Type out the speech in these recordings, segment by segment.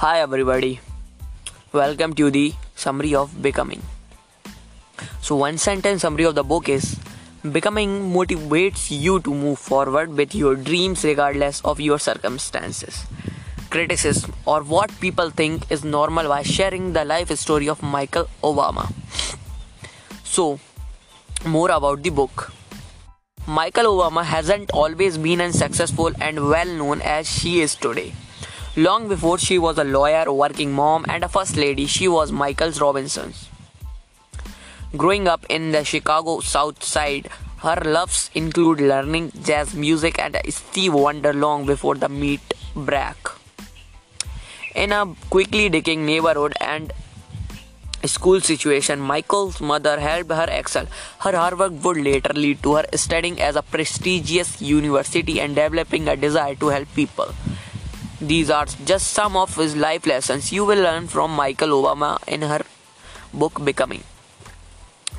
Hi, everybody. Welcome to the summary of becoming. So, one sentence summary of the book is Becoming motivates you to move forward with your dreams regardless of your circumstances. Criticism or what people think is normal by sharing the life story of Michelle Obama. So, more about the book. Michelle Obama hasn't always been as successful and well known as she is today. Long before she was a lawyer, working mom, and a first lady, she was Michelle Robinson's. Growing up in the Chicago South Side, her loves include learning jazz music and Steve Wonder long before the meet break. In a quickly decaying neighborhood and school situation, Michelle's mother helped her excel. Her hard work would later lead to her studying at a prestigious university and developing a desire to help people. These are just some of his life lessons you will learn from Michelle Obama in her book Becoming.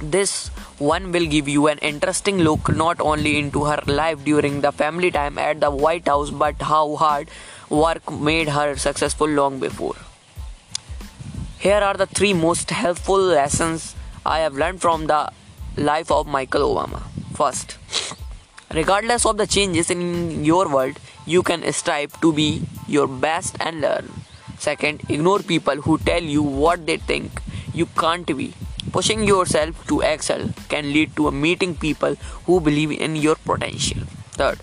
This one will give you an interesting look not only into her life during the family time at the White House but how hard work made her successful long before. Here are the three most helpful lessons I have learned from the life of Michelle Obama. First, regardless of the changes in your world, you can strive to be your best and learn. Second, ignore people who tell you what they think you can't be. Pushing yourself to excel can lead to meeting people who believe in your potential. Third,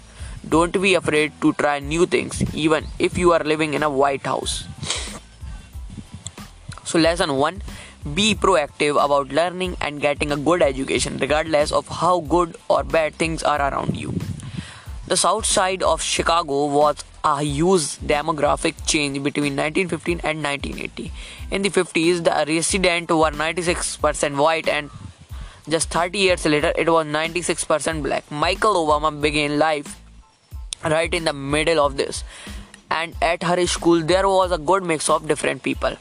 don't be afraid to try new things even if you are living in a White House. So, lesson 1 Be proactive about learning and getting a good education, regardless of how good or bad things are around you. The south side of Chicago was a huge demographic change between 1915 and 1980. In the 50s, the residents were 96% white, and just 30 years later, it was 96% black. Michelle Obama began life right in the middle of this, and at her school, there was a good mix of different people.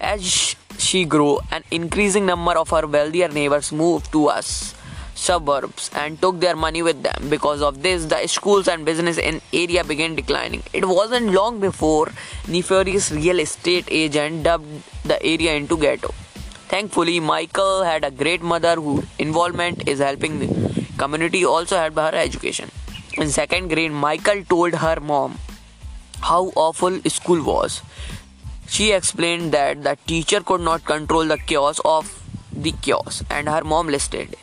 As she grew, an increasing number of her wealthier neighbors moved to us suburbs and took their money with them. Because of this, the schools and business in area began declining. It wasn't long before nefarious real estate agent dubbed the area into ghetto. Thankfully, Michelle had a great mother whose involvement is helping the community also helped her education. In second grade, Michelle told her mom how awful school was. She explained that the teacher could not control the chaos of the chaos, and her mom listened.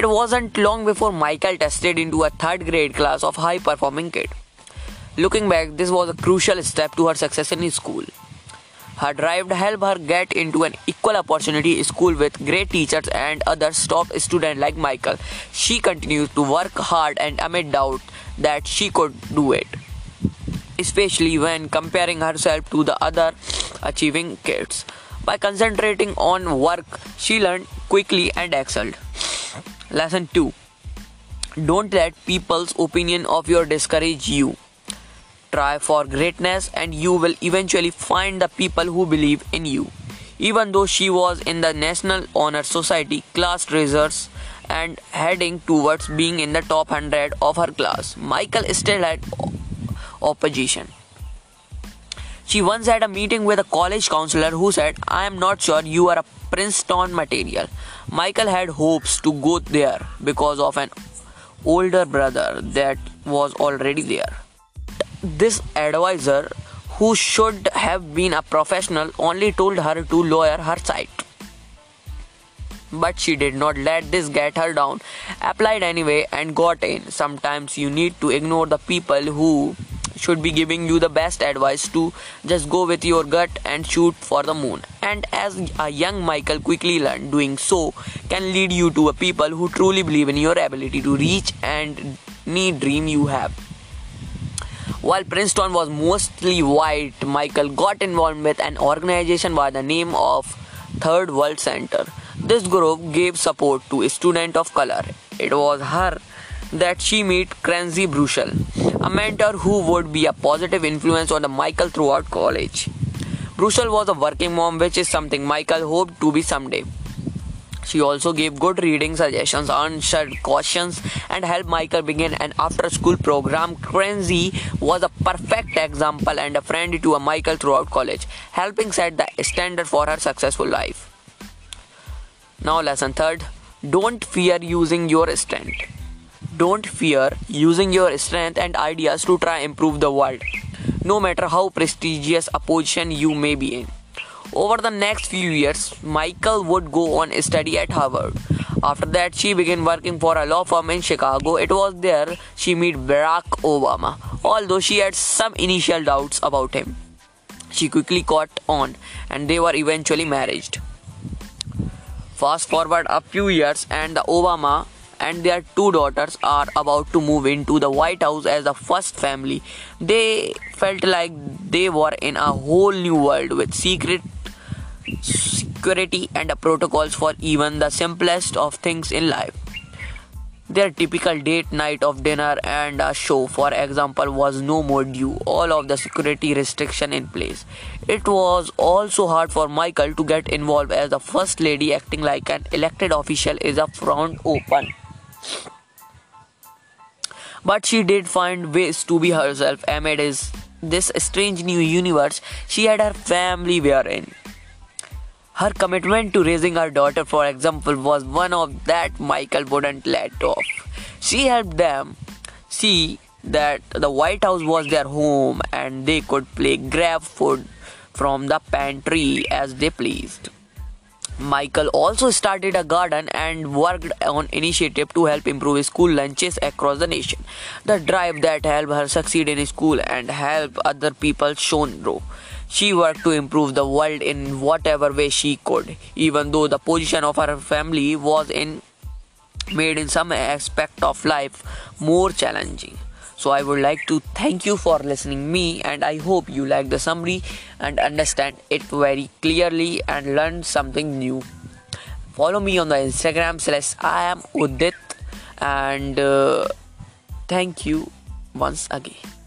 It wasn't long before Michelle tested into a third grade class of high performing kid. Looking back, this was a crucial step to her success in school. Her drive helped her get into an equal opportunity school with great teachers and other top students like Michelle. She continued to work hard and amid doubt that she could do it especially when comparing herself to the other achieving kids. By concentrating on work, she learned quickly and excelled. Lesson 2 Don't let people's opinion of you discourage you. Try for greatness, and you will eventually find the people who believe in you. Even though she was in the National Honor Society class treasures and heading towards being in the top 100 of her class, Michelle still had opposition. She once had a meeting with a college counselor who said, I am not sure you are a Princeton material. Michelle had hopes to go there because of an older brother that was already there. This advisor, who should have been a professional, only told her to lower her sight. But she did not let this get her down, applied anyway, and got in. Sometimes you need to ignore the people who should be giving you the best advice to just go with your gut and shoot for the moon. And as a young Michelle quickly learned, doing so can lead you to a people who truly believe in your ability to reach and need dream you have. While Princeton was mostly white, Michelle got involved with an organization by the name of Third World Center. This group gave support to students of color. It was her that she met Czerny Brasuell, a mentor who would be a positive influence on the Michelle throughout college. Brasuell was a working mom, which is something Michelle hoped to be someday. She also gave good reading suggestions, answered questions, and helped Michelle begin an after school program. Czerny was a perfect example and a friend to a Michelle throughout college, helping set the standard for her successful life. Now, lesson third don't fear using your strength. Don't fear using your strength and ideas to try improve the world, no matter how prestigious a position you may be in. Over the next few years, Michelle would go on study at Harvard. After that, she began working for a law firm in Chicago. It was there she met Barack Obama. Although she had some initial doubts about him, she quickly caught on and they were eventually married. Fast forward a few years, and the Obama and their two daughters are about to move into the White House as the first family. They felt like they were in a whole new world with secret security and protocols for even the simplest of things in life. Their typical date night of dinner and a show, for example, was no more due, all of the security restriction in place. It was also hard for Michelle to get involved as the first lady acting like an elected official is a front open. But she did find ways to be herself amid his, this strange new universe she had her family wherein. Her commitment to raising her daughter, for example, was one of that Michelle wouldn't let off. She helped them see that the White House was their home and they could play grab food from the pantry as they pleased. Michelle also started a garden and worked on initiative to help improve school lunches across the nation. The drive that helped her succeed in school and help other people shone through. She worked to improve the world in whatever way she could, even though the position of her family was in made in some aspect of life more challenging. So I would like to thank you for listening me and I hope you like the summary and understand it very clearly and learn something new. Follow me on the Instagram slash I am Udit and uh, thank you once again.